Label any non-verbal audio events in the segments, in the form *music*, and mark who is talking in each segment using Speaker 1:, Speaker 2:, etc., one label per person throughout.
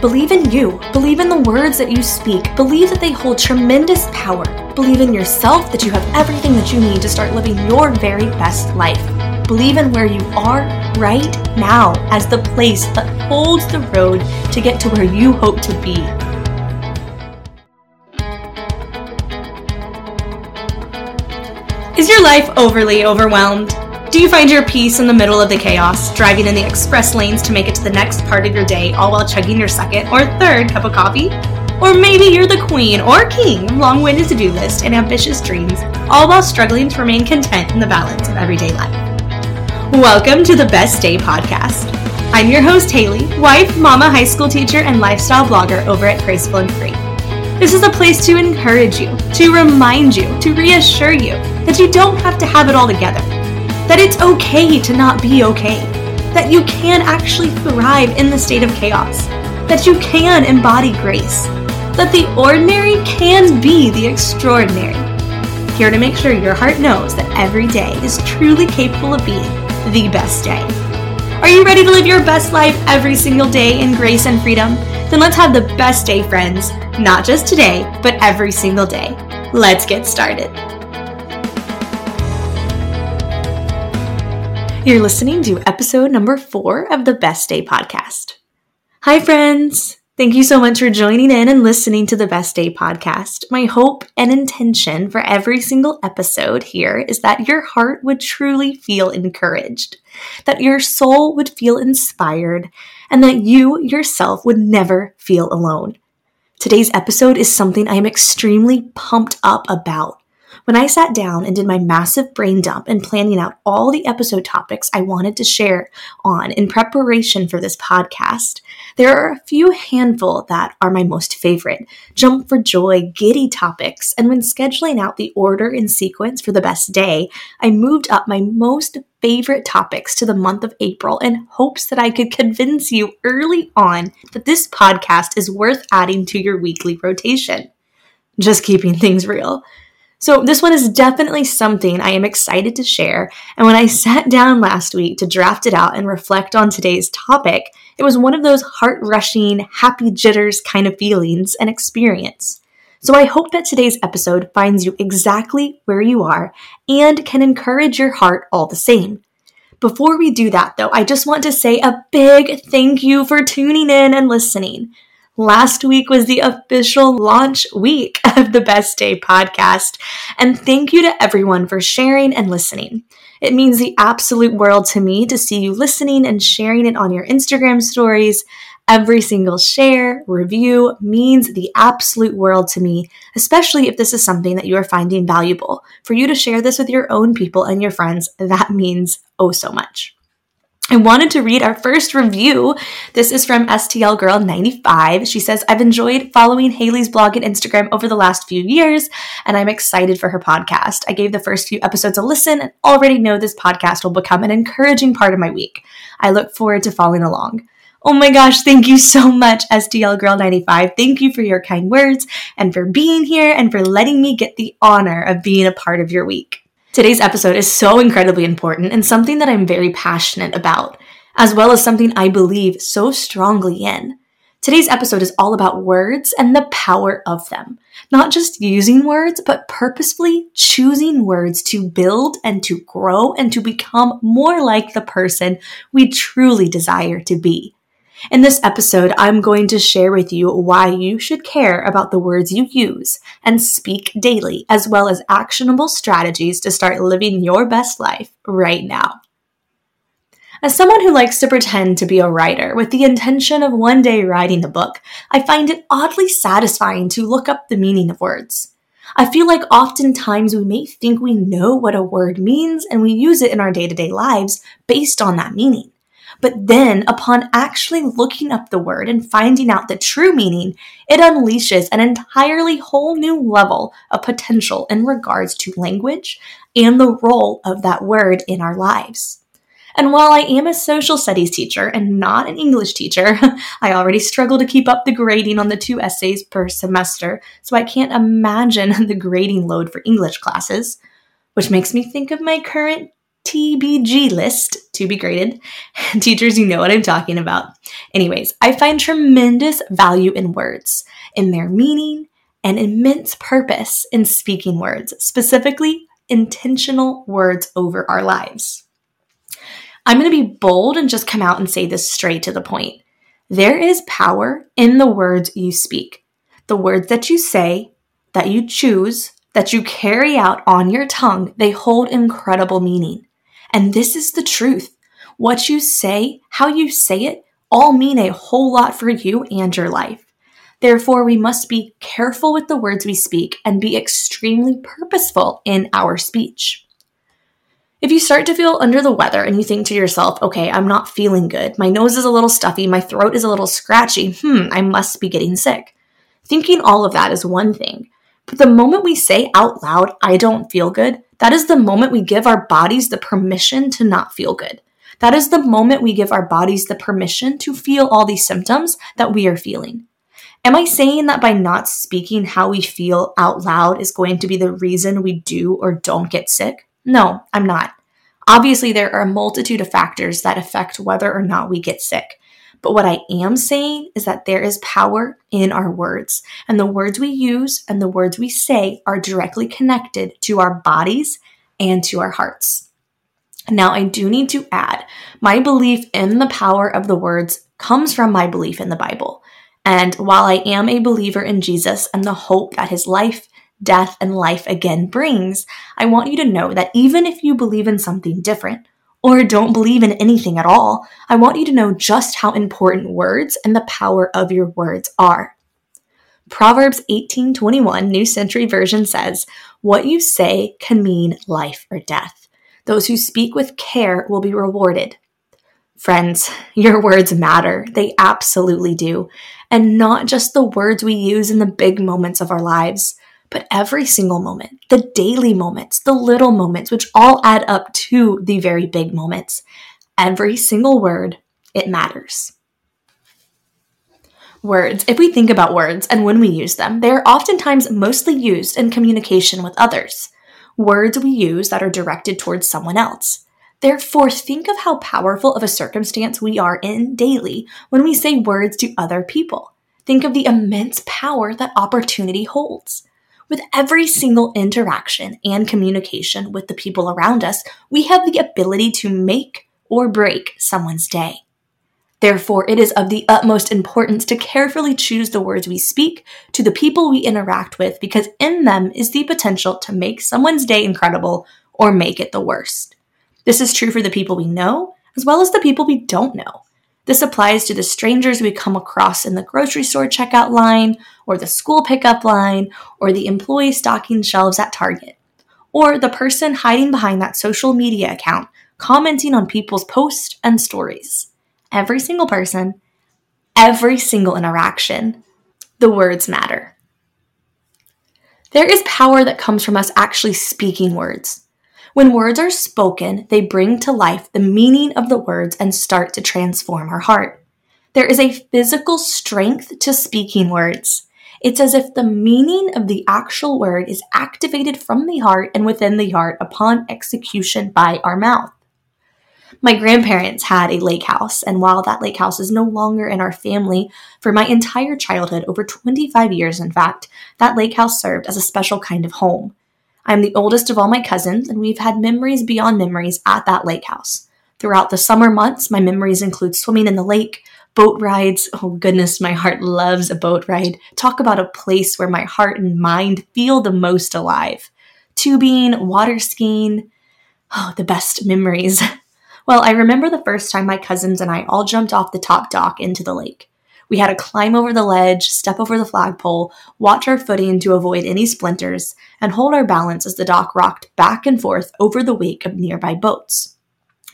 Speaker 1: Believe in you. Believe in the words that you speak. Believe that they hold tremendous power. Believe in yourself that you have everything that you need to start living your very best life. Believe in where you are right now as the place that holds the road to get to where you hope to be. Is your life overly overwhelmed? Do you find your peace in the middle of the chaos, driving in the express lanes to make it to the next part of your day, all while chugging your second or third cup of coffee? Or maybe you're the queen or king of long winded to do lists and ambitious dreams, all while struggling to remain content in the balance of everyday life. Welcome to the Best Day Podcast. I'm your host, Haley, wife, mama, high school teacher, and lifestyle blogger over at Graceful and Free. This is a place to encourage you, to remind you, to reassure you that you don't have to have it all together that it's okay to not be okay, that you can actually thrive in the state of chaos, that you can embody grace, that the ordinary can be the extraordinary. Here to make sure your heart knows that every day is truly capable of being the best day. Are you ready to live your best life every single day in grace and freedom? Then let's have the best day, friends, not just today, but every single day. Let's get started. You're listening to episode number four of the Best Day podcast. Hi, friends. Thank you so much for joining in and listening to the Best Day podcast. My hope and intention for every single episode here is that your heart would truly feel encouraged, that your soul would feel inspired, and that you yourself would never feel alone. Today's episode is something I am extremely pumped up about when I sat down and did my massive brain dump and planning out all the episode topics I wanted to share on in preparation for this podcast, there are a few handful that are my most favorite jump for joy, giddy topics. And when scheduling out the order and sequence for the best day, I moved up my most favorite topics to the month of April in hopes that I could convince you early on that this podcast is worth adding to your weekly rotation. Just keeping things real. So, this one is definitely something I am excited to share. And when I sat down last week to draft it out and reflect on today's topic, it was one of those heart rushing, happy jitters kind of feelings and experience. So, I hope that today's episode finds you exactly where you are and can encourage your heart all the same. Before we do that, though, I just want to say a big thank you for tuning in and listening. Last week was the official launch week *laughs* of the Best Day podcast. And thank you to everyone for sharing and listening. It means the absolute world to me to see you listening and sharing it on your Instagram stories. Every single share, review means the absolute world to me, especially if this is something that you are finding valuable. For you to share this with your own people and your friends, that means oh so much. I wanted to read our first review. This is from STL Girl 95. She says, I've enjoyed following Haley's blog and Instagram over the last few years, and I'm excited for her podcast. I gave the first few episodes a listen and already know this podcast will become an encouraging part of my week. I look forward to following along. Oh my gosh, thank you so much, STL Girl 95. Thank you for your kind words and for being here and for letting me get the honor of being a part of your week. Today's episode is so incredibly important and something that I'm very passionate about, as well as something I believe so strongly in. Today's episode is all about words and the power of them. Not just using words, but purposefully choosing words to build and to grow and to become more like the person we truly desire to be. In this episode, I'm going to share with you why you should care about the words you use and speak daily, as well as actionable strategies to start living your best life right now. As someone who likes to pretend to be a writer with the intention of one day writing a book, I find it oddly satisfying to look up the meaning of words. I feel like oftentimes we may think we know what a word means and we use it in our day to day lives based on that meaning. But then, upon actually looking up the word and finding out the true meaning, it unleashes an entirely whole new level of potential in regards to language and the role of that word in our lives. And while I am a social studies teacher and not an English teacher, *laughs* I already struggle to keep up the grading on the two essays per semester, so I can't imagine *laughs* the grading load for English classes, which makes me think of my current TBG list to be graded. *laughs* Teachers, you know what I'm talking about. Anyways, I find tremendous value in words, in their meaning, and immense purpose in speaking words, specifically intentional words over our lives. I'm going to be bold and just come out and say this straight to the point. There is power in the words you speak. The words that you say, that you choose, that you carry out on your tongue, they hold incredible meaning. And this is the truth. What you say, how you say it, all mean a whole lot for you and your life. Therefore, we must be careful with the words we speak and be extremely purposeful in our speech. If you start to feel under the weather and you think to yourself, okay, I'm not feeling good, my nose is a little stuffy, my throat is a little scratchy, hmm, I must be getting sick. Thinking all of that is one thing. But the moment we say out loud, I don't feel good, that is the moment we give our bodies the permission to not feel good. That is the moment we give our bodies the permission to feel all these symptoms that we are feeling. Am I saying that by not speaking how we feel out loud is going to be the reason we do or don't get sick? No, I'm not. Obviously, there are a multitude of factors that affect whether or not we get sick. But what I am saying is that there is power in our words, and the words we use and the words we say are directly connected to our bodies and to our hearts. Now, I do need to add my belief in the power of the words comes from my belief in the Bible. And while I am a believer in Jesus and the hope that his life, death, and life again brings, I want you to know that even if you believe in something different, or don't believe in anything at all, I want you to know just how important words and the power of your words are. Proverbs 18:21 New Century Version says, "What you say can mean life or death. Those who speak with care will be rewarded." Friends, your words matter. They absolutely do. And not just the words we use in the big moments of our lives, but every single moment, the daily moments, the little moments, which all add up to the very big moments. Every single word, it matters. Words, if we think about words and when we use them, they are oftentimes mostly used in communication with others. Words we use that are directed towards someone else. Therefore, think of how powerful of a circumstance we are in daily when we say words to other people. Think of the immense power that opportunity holds. With every single interaction and communication with the people around us, we have the ability to make or break someone's day. Therefore, it is of the utmost importance to carefully choose the words we speak to the people we interact with because in them is the potential to make someone's day incredible or make it the worst. This is true for the people we know, as well as the people we don't know. This applies to the strangers we come across in the grocery store checkout line, or the school pickup line, or the employee stocking shelves at Target, or the person hiding behind that social media account commenting on people's posts and stories. Every single person, every single interaction, the words matter. There is power that comes from us actually speaking words. When words are spoken, they bring to life the meaning of the words and start to transform our heart. There is a physical strength to speaking words. It's as if the meaning of the actual word is activated from the heart and within the heart upon execution by our mouth. My grandparents had a lake house, and while that lake house is no longer in our family, for my entire childhood, over 25 years in fact, that lake house served as a special kind of home. I'm the oldest of all my cousins, and we've had memories beyond memories at that lake house. Throughout the summer months, my memories include swimming in the lake, boat rides. Oh, goodness, my heart loves a boat ride. Talk about a place where my heart and mind feel the most alive. Tubing, water skiing. Oh, the best memories. *laughs* Well, I remember the first time my cousins and I all jumped off the top dock into the lake. We had to climb over the ledge, step over the flagpole, watch our footing to avoid any splinters, and hold our balance as the dock rocked back and forth over the wake of nearby boats.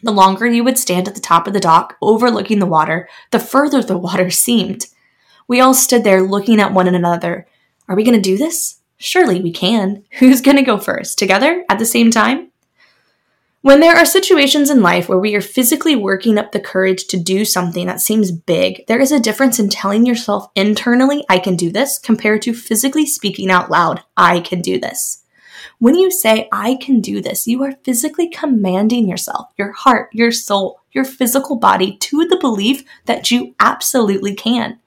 Speaker 1: The longer you would stand at the top of the dock, overlooking the water, the further the water seemed. We all stood there looking at one another. Are we going to do this? Surely we can. Who's going to go first? Together? At the same time? When there are situations in life where we are physically working up the courage to do something that seems big, there is a difference in telling yourself internally, I can do this, compared to physically speaking out loud, I can do this. When you say, I can do this, you are physically commanding yourself, your heart, your soul, your physical body to the belief that you absolutely can.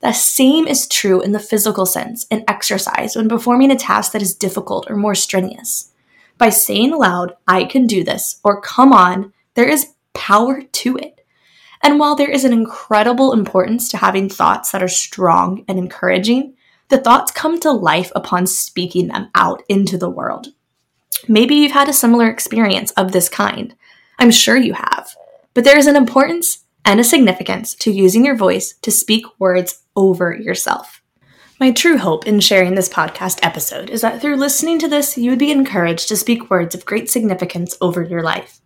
Speaker 1: The same is true in the physical sense in exercise when performing a task that is difficult or more strenuous. By saying aloud, I can do this, or come on, there is power to it. And while there is an incredible importance to having thoughts that are strong and encouraging, the thoughts come to life upon speaking them out into the world. Maybe you've had a similar experience of this kind. I'm sure you have. But there is an importance and a significance to using your voice to speak words over yourself. My true hope in sharing this podcast episode is that through listening to this, you would be encouraged to speak words of great significance over your life.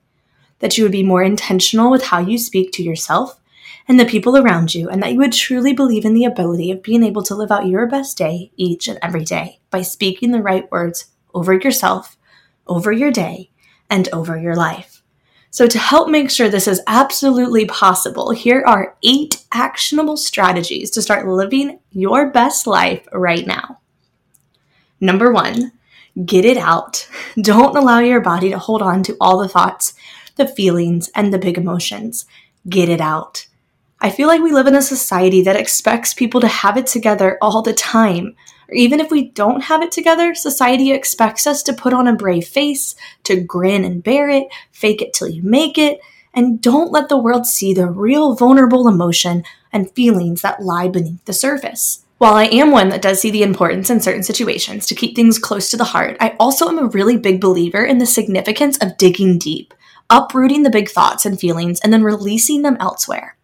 Speaker 1: That you would be more intentional with how you speak to yourself and the people around you, and that you would truly believe in the ability of being able to live out your best day each and every day by speaking the right words over yourself, over your day, and over your life. So, to help make sure this is absolutely possible, here are eight actionable strategies to start living your best life right now. Number one, get it out. *laughs* Don't allow your body to hold on to all the thoughts, the feelings, and the big emotions. Get it out. I feel like we live in a society that expects people to have it together all the time. Even if we don't have it together, society expects us to put on a brave face, to grin and bear it, fake it till you make it, and don't let the world see the real vulnerable emotion and feelings that lie beneath the surface. While I am one that does see the importance in certain situations to keep things close to the heart, I also am a really big believer in the significance of digging deep, uprooting the big thoughts and feelings, and then releasing them elsewhere.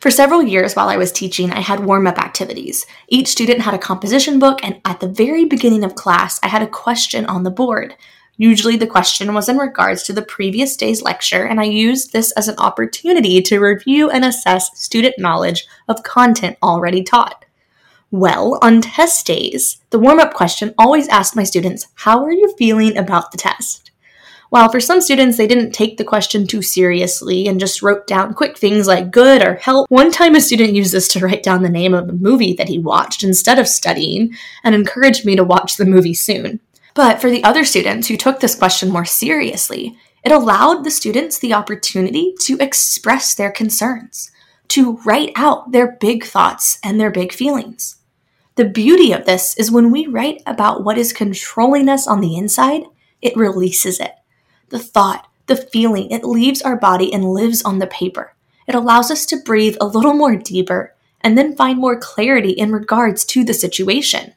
Speaker 1: For several years while I was teaching, I had warm up activities. Each student had a composition book, and at the very beginning of class, I had a question on the board. Usually, the question was in regards to the previous day's lecture, and I used this as an opportunity to review and assess student knowledge of content already taught. Well, on test days, the warm up question always asked my students, How are you feeling about the test? While for some students, they didn't take the question too seriously and just wrote down quick things like good or help. One time, a student used this to write down the name of a movie that he watched instead of studying and encouraged me to watch the movie soon. But for the other students who took this question more seriously, it allowed the students the opportunity to express their concerns, to write out their big thoughts and their big feelings. The beauty of this is when we write about what is controlling us on the inside, it releases it the thought, the feeling, it leaves our body and lives on the paper. It allows us to breathe a little more deeper and then find more clarity in regards to the situation.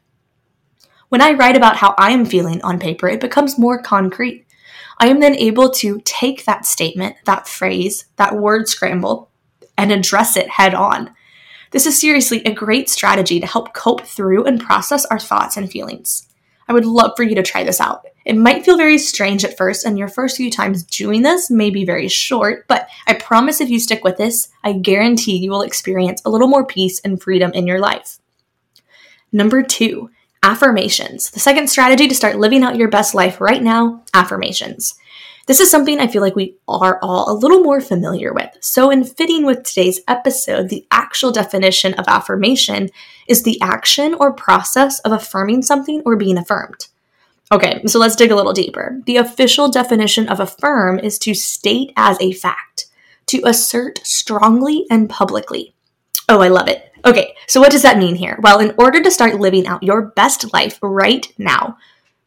Speaker 1: When I write about how I am feeling on paper, it becomes more concrete. I am then able to take that statement, that phrase, that word scramble, and address it head on. This is seriously a great strategy to help cope through and process our thoughts and feelings. I would love for you to try this out. It might feel very strange at first, and your first few times doing this may be very short, but I promise if you stick with this, I guarantee you will experience a little more peace and freedom in your life. Number two, affirmations. The second strategy to start living out your best life right now affirmations. This is something I feel like we are all a little more familiar with. So, in fitting with today's episode, the actual definition of affirmation is the action or process of affirming something or being affirmed. Okay, so let's dig a little deeper. The official definition of affirm is to state as a fact, to assert strongly and publicly. Oh, I love it. Okay, so what does that mean here? Well, in order to start living out your best life right now,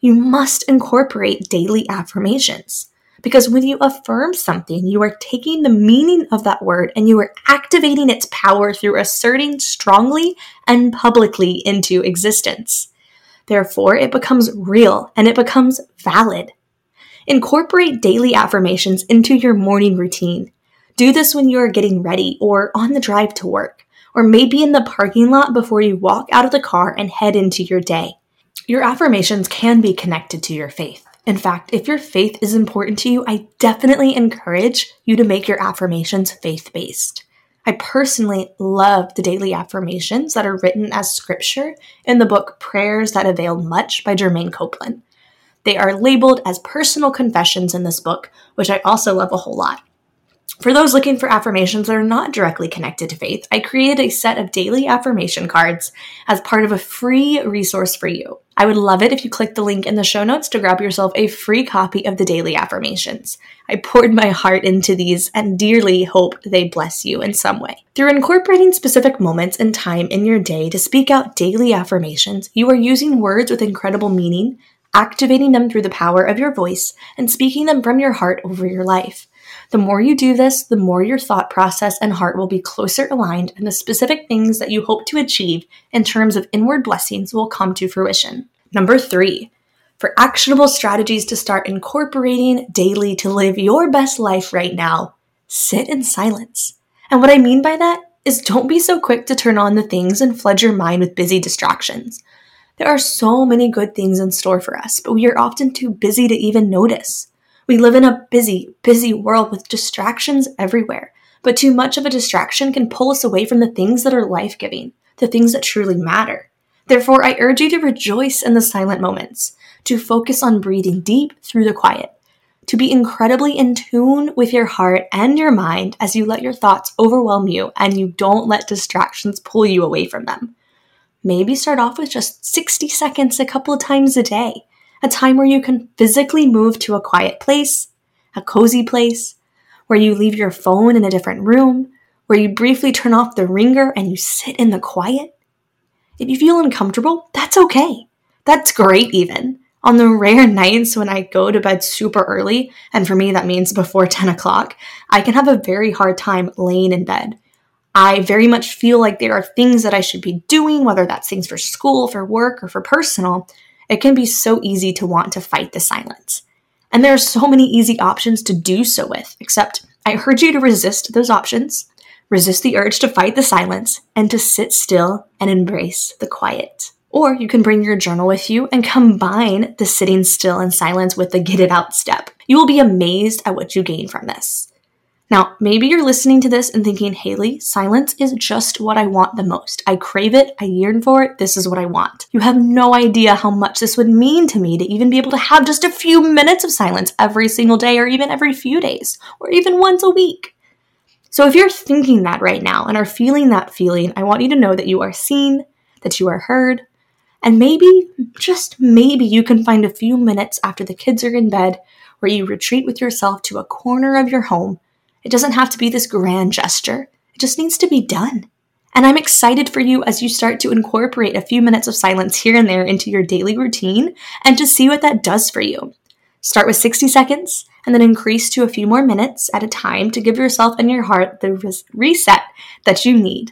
Speaker 1: you must incorporate daily affirmations. Because when you affirm something, you are taking the meaning of that word and you are activating its power through asserting strongly and publicly into existence. Therefore, it becomes real and it becomes valid. Incorporate daily affirmations into your morning routine. Do this when you are getting ready or on the drive to work, or maybe in the parking lot before you walk out of the car and head into your day. Your affirmations can be connected to your faith. In fact, if your faith is important to you, I definitely encourage you to make your affirmations faith based. I personally love the daily affirmations that are written as scripture in the book Prayers That Avail Much by Germaine Copeland. They are labeled as personal confessions in this book, which I also love a whole lot. For those looking for affirmations that are not directly connected to faith, I created a set of daily affirmation cards as part of a free resource for you. I would love it if you click the link in the show notes to grab yourself a free copy of the daily affirmations. I poured my heart into these and dearly hope they bless you in some way. Through incorporating specific moments and time in your day to speak out daily affirmations, you are using words with incredible meaning, activating them through the power of your voice, and speaking them from your heart over your life. The more you do this, the more your thought process and heart will be closer aligned, and the specific things that you hope to achieve in terms of inward blessings will come to fruition. Number three, for actionable strategies to start incorporating daily to live your best life right now, sit in silence. And what I mean by that is don't be so quick to turn on the things and flood your mind with busy distractions. There are so many good things in store for us, but we are often too busy to even notice. We live in a busy, busy world with distractions everywhere, but too much of a distraction can pull us away from the things that are life giving, the things that truly matter. Therefore, I urge you to rejoice in the silent moments, to focus on breathing deep through the quiet, to be incredibly in tune with your heart and your mind as you let your thoughts overwhelm you and you don't let distractions pull you away from them. Maybe start off with just 60 seconds a couple of times a day a time where you can physically move to a quiet place, a cozy place, where you leave your phone in a different room, where you briefly turn off the ringer and you sit in the quiet. If you feel uncomfortable, that's okay. That's great, even. On the rare *laughs* nights when I go to bed super early, and for me that means before *laughs* 10 o'clock, I can have a very hard time laying in bed. I very much feel like there are things that I should be doing, whether that's things for school, for work, or for personal, it can be so easy to want to fight the silence. And there are so many easy options to do so with, except I urge you to resist those options, resist the urge to fight the silence, and to sit still and embrace the quiet. Or you can bring your journal with you and combine the sitting still in silence with the get it out step. You will be amazed at what you gain from this. Now, maybe you're listening to this and thinking, Haley, silence is just what I want the most. I crave it, I yearn for it, this is what I want. You have no idea how much this would mean to me to even be able to have just a few minutes of silence every single day, or even every few days, or even once a week. So if you're thinking that right now and are feeling that feeling, I want you to know that you are seen, that you are heard, and maybe, just maybe, you can find a few minutes after the kids are in bed where you retreat with yourself to a corner of your home it doesn't have to be this grand gesture, it just needs to be done. And I'm excited for you as you start to incorporate a few minutes of silence here and there into your daily routine and to see what that does for you. Start with 60 seconds and then increase to a few more minutes at a time to give yourself and your heart the res- reset that you need.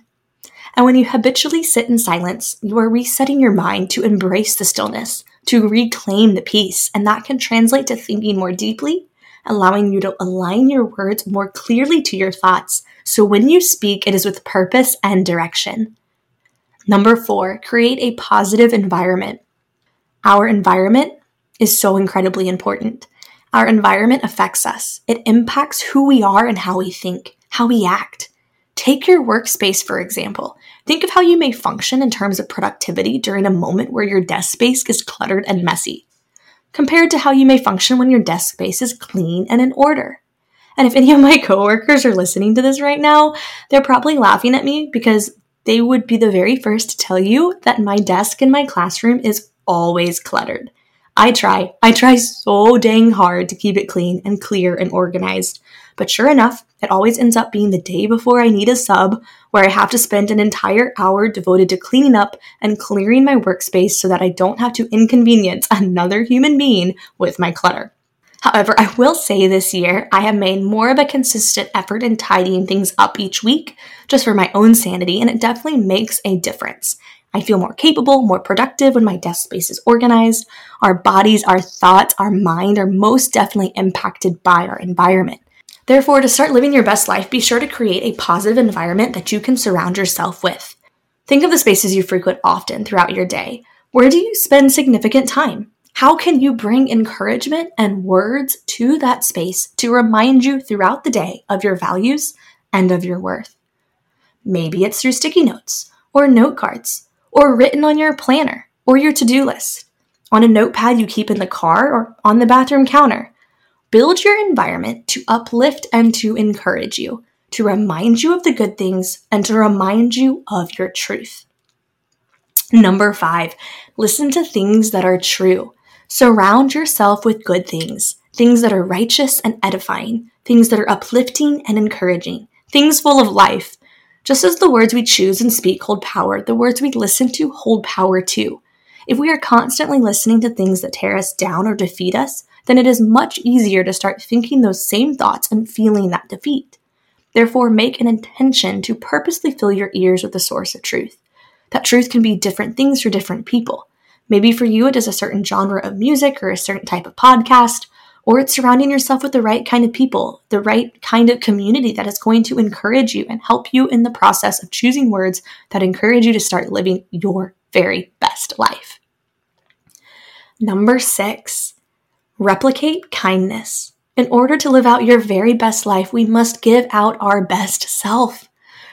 Speaker 1: And when you habitually sit in silence, you are resetting your mind to embrace the stillness, to reclaim the peace, and that can translate to thinking more deeply allowing you to align your words more clearly to your thoughts. So when you speak, it is with purpose and direction. Number four, create a positive environment. Our environment is so incredibly important. Our environment affects us. It impacts who we are and how we think, how we act. Take your workspace, for example. Think of how you may function in terms of productivity during a moment where your desk space is cluttered and messy compared to how you may function when your desk space is clean and in order. And if any of my *laughs* coworkers are listening to this right now, they're probably laughing at me because they would be the very first to tell you that my desk in my classroom is always cluttered. I try. I try so dang hard to keep it clean and clear and organized. But sure enough, it always ends up being the day before I need a sub where I have to spend an entire hour devoted to cleaning up and clearing my workspace so that I don't have to inconvenience *laughs* another human being with my clutter. However, I will say this year I have made more of a consistent effort in tidying things up each week just for my own sanity, and it definitely makes a difference. I feel more capable, more productive when my desk space is organized. Our bodies, our thoughts, our mind are most definitely impacted by our environment. Therefore, to start living your best life, be sure to create a positive environment that you can surround yourself with. Think of the spaces you frequent often throughout your day. Where do you spend significant time? How can you bring encouragement and words to that space to remind you throughout the day of your values and of your worth? Maybe it's through sticky notes, or note cards, or written on your planner or your to do list, on a notepad you keep in the car or on the bathroom counter. Build your environment to uplift and to encourage you, to remind you of the good things and to remind you of your truth. Number five, listen to things that are true. Surround yourself with good things, things that are righteous and edifying, things that are uplifting and encouraging, things full of life. Just as the words we choose and speak hold power, the words we listen to hold power too. If we are constantly listening to things that tear us down or defeat us, then it is much easier to start thinking those same thoughts and feeling that defeat. Therefore, make an intention to purposely fill your ears with the source of truth. That truth can be different things for different people. Maybe for you, it is a certain genre of music or a certain type of podcast, or it's surrounding yourself with the right kind of people, the right kind of community that is going to encourage you and help you in the process of choosing words that encourage you to start living your very best life. Number six, replicate kindness. In order to live out your very best life, we must give out our best self.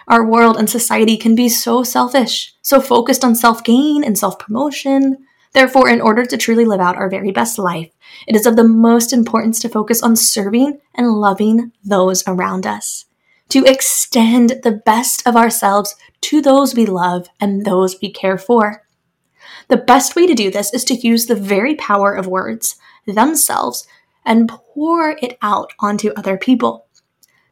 Speaker 1: Our world and society can be so selfish, so focused on self gain and self promotion. Therefore, in order to truly live out our very best life, it is of the most importance to focus on serving and loving those around us, to extend the best of ourselves to those we love and those we care for. The best way to do this is to use the very power of words themselves and pour it out onto other people.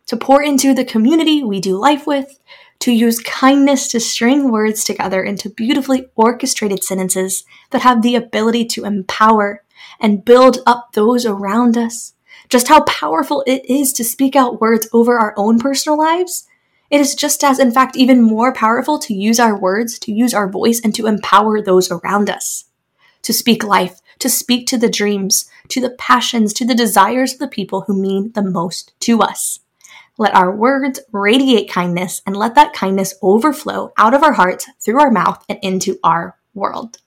Speaker 1: To pour into the community we do life with, to use kindness to string words together into beautifully orchestrated sentences that have the ability to empower and build up those around us. Just how powerful it is to speak out words over our own personal lives it is just as, in fact, even more powerful to use our words, to use our voice, and to empower those around us. To speak life, to speak to the dreams, to the passions, to the desires of the people who mean the most to us. Let our words radiate kindness and let that kindness overflow out of our hearts, through our mouth, and into our world.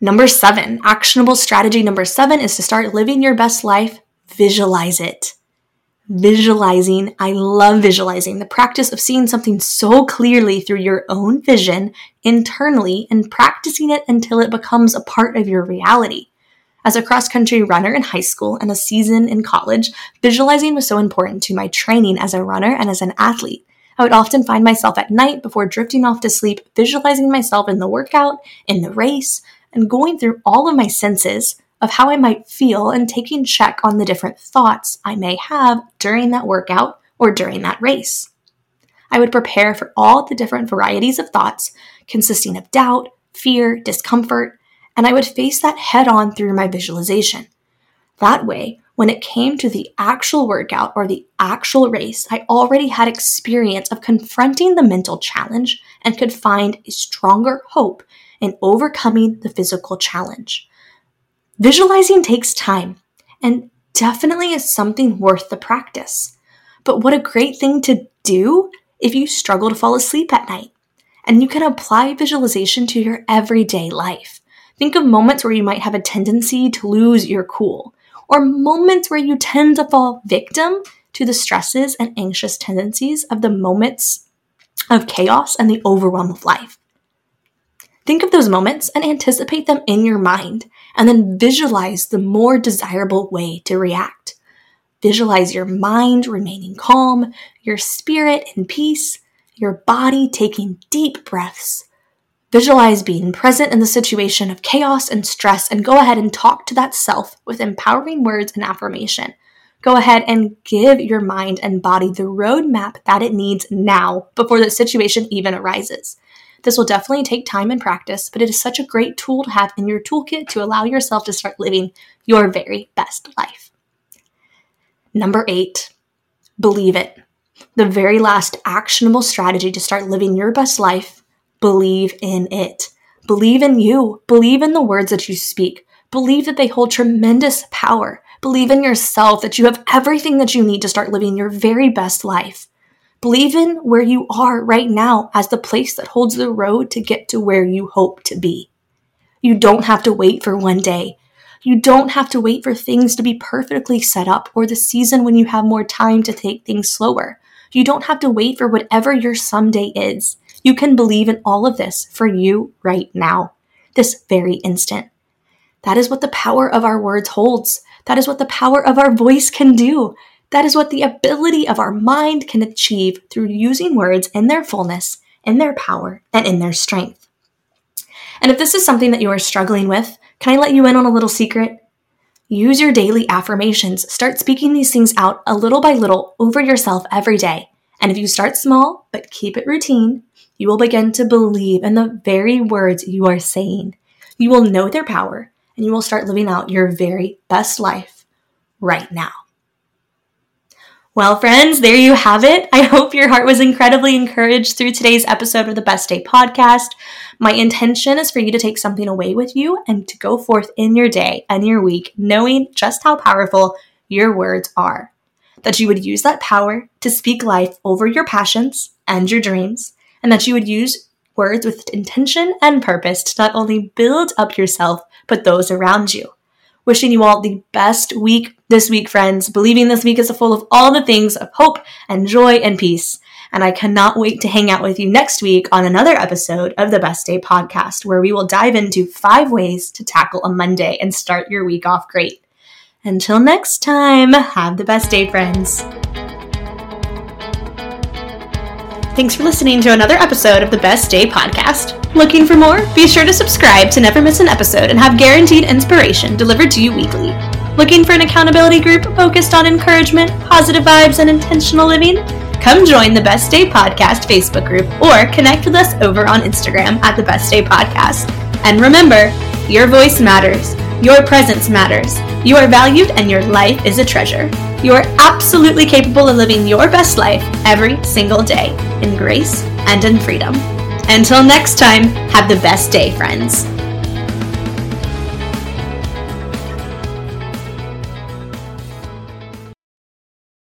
Speaker 1: Number seven, actionable strategy number seven is to start living your best life. Visualize it visualizing. I love visualizing the practice of seeing something so clearly through your own vision internally and practicing it until it becomes a part of your reality. As a cross country runner in high school and a season in college, visualizing was so important to my training as a runner and as an athlete. I would often find myself at night before drifting off to sleep, visualizing myself in the workout, in the race, and going through all of my senses of how I might feel and taking check on the different thoughts I may have during that workout or during that race. I would prepare for all the different varieties of thoughts consisting of doubt, fear, discomfort, and I would face that head on through my visualization. That way, when it came to the actual workout or the actual race, I already had experience of confronting the mental challenge and could find a stronger hope in overcoming the physical challenge. Visualizing takes time and definitely is something worth the practice. But what a great thing to do if you struggle to fall asleep at night. And you can apply visualization to your everyday life. Think of moments where you might have a tendency to lose your cool, or moments where you tend to fall victim to the stresses and anxious tendencies of the moments of chaos and the overwhelm of life. Think of those moments and anticipate them in your mind, and then visualize the more desirable way to react. Visualize your mind remaining calm, your spirit in peace, your body taking deep breaths. Visualize being present in the situation of chaos and stress, and go ahead and talk to that self with empowering words and affirmation. Go ahead and give your mind and body the roadmap that it needs now before the situation even arises. This will definitely take time and practice, but it is such a great tool to have in your toolkit to allow yourself to start living your very best life. Number eight, believe it. The very last actionable strategy to start living your best life, believe in it. Believe in you. Believe in the words that you speak. Believe that they hold tremendous power. Believe in yourself that you have everything that you need to start living your very best life. Believe in where you are right now as the place that holds the road to get to where you hope to be. You don't have to wait for one day. You don't have to wait for things to be perfectly set up or the season when you have more time to take things slower. You don't have to wait for whatever your someday is. You can believe in all of this for you right now, this very instant. That is what the power of our words holds. That is what the power of our voice can do. That is what the ability of our mind can achieve through using words in their fullness, in their power, and in their strength. And if this is something that you are struggling with, can I let you in on a little secret? Use your daily affirmations. Start speaking these things out a little by little over yourself every day. And if you start small, but keep it routine, you will begin to believe in the very words you are saying. You will know their power and you will start living out your very best life right now. Well, friends, there you have it. I hope your heart was incredibly encouraged through today's episode of the Best Day podcast. My intention is for you to take something away with you and to go forth in your day and your week knowing just how powerful your words are. That you would use that power to speak life over your passions and your dreams, and that you would use words with intention and purpose to not only build up yourself, but those around you. Wishing you all the best week this week, friends. Believing this week is full of all the things of hope and joy and peace. And I cannot wait to hang out with you next week on another episode of the Best Day podcast, where we will dive into five ways to tackle a Monday and start your week off great. Until next time, have the best day, friends. Thanks for listening to another episode of the Best Day podcast. Looking for more? Be sure to subscribe to never miss an episode and have guaranteed inspiration delivered to you weekly. Looking for an accountability group focused on encouragement, positive vibes, and intentional living? Come join the Best Day Podcast Facebook group or connect with us over on Instagram at the Best Day Podcast. And remember, your voice matters. Your presence matters. You are valued and your life is a treasure. You are absolutely capable of living your best life every single day in grace and in freedom. Until next time, have the best day, friends.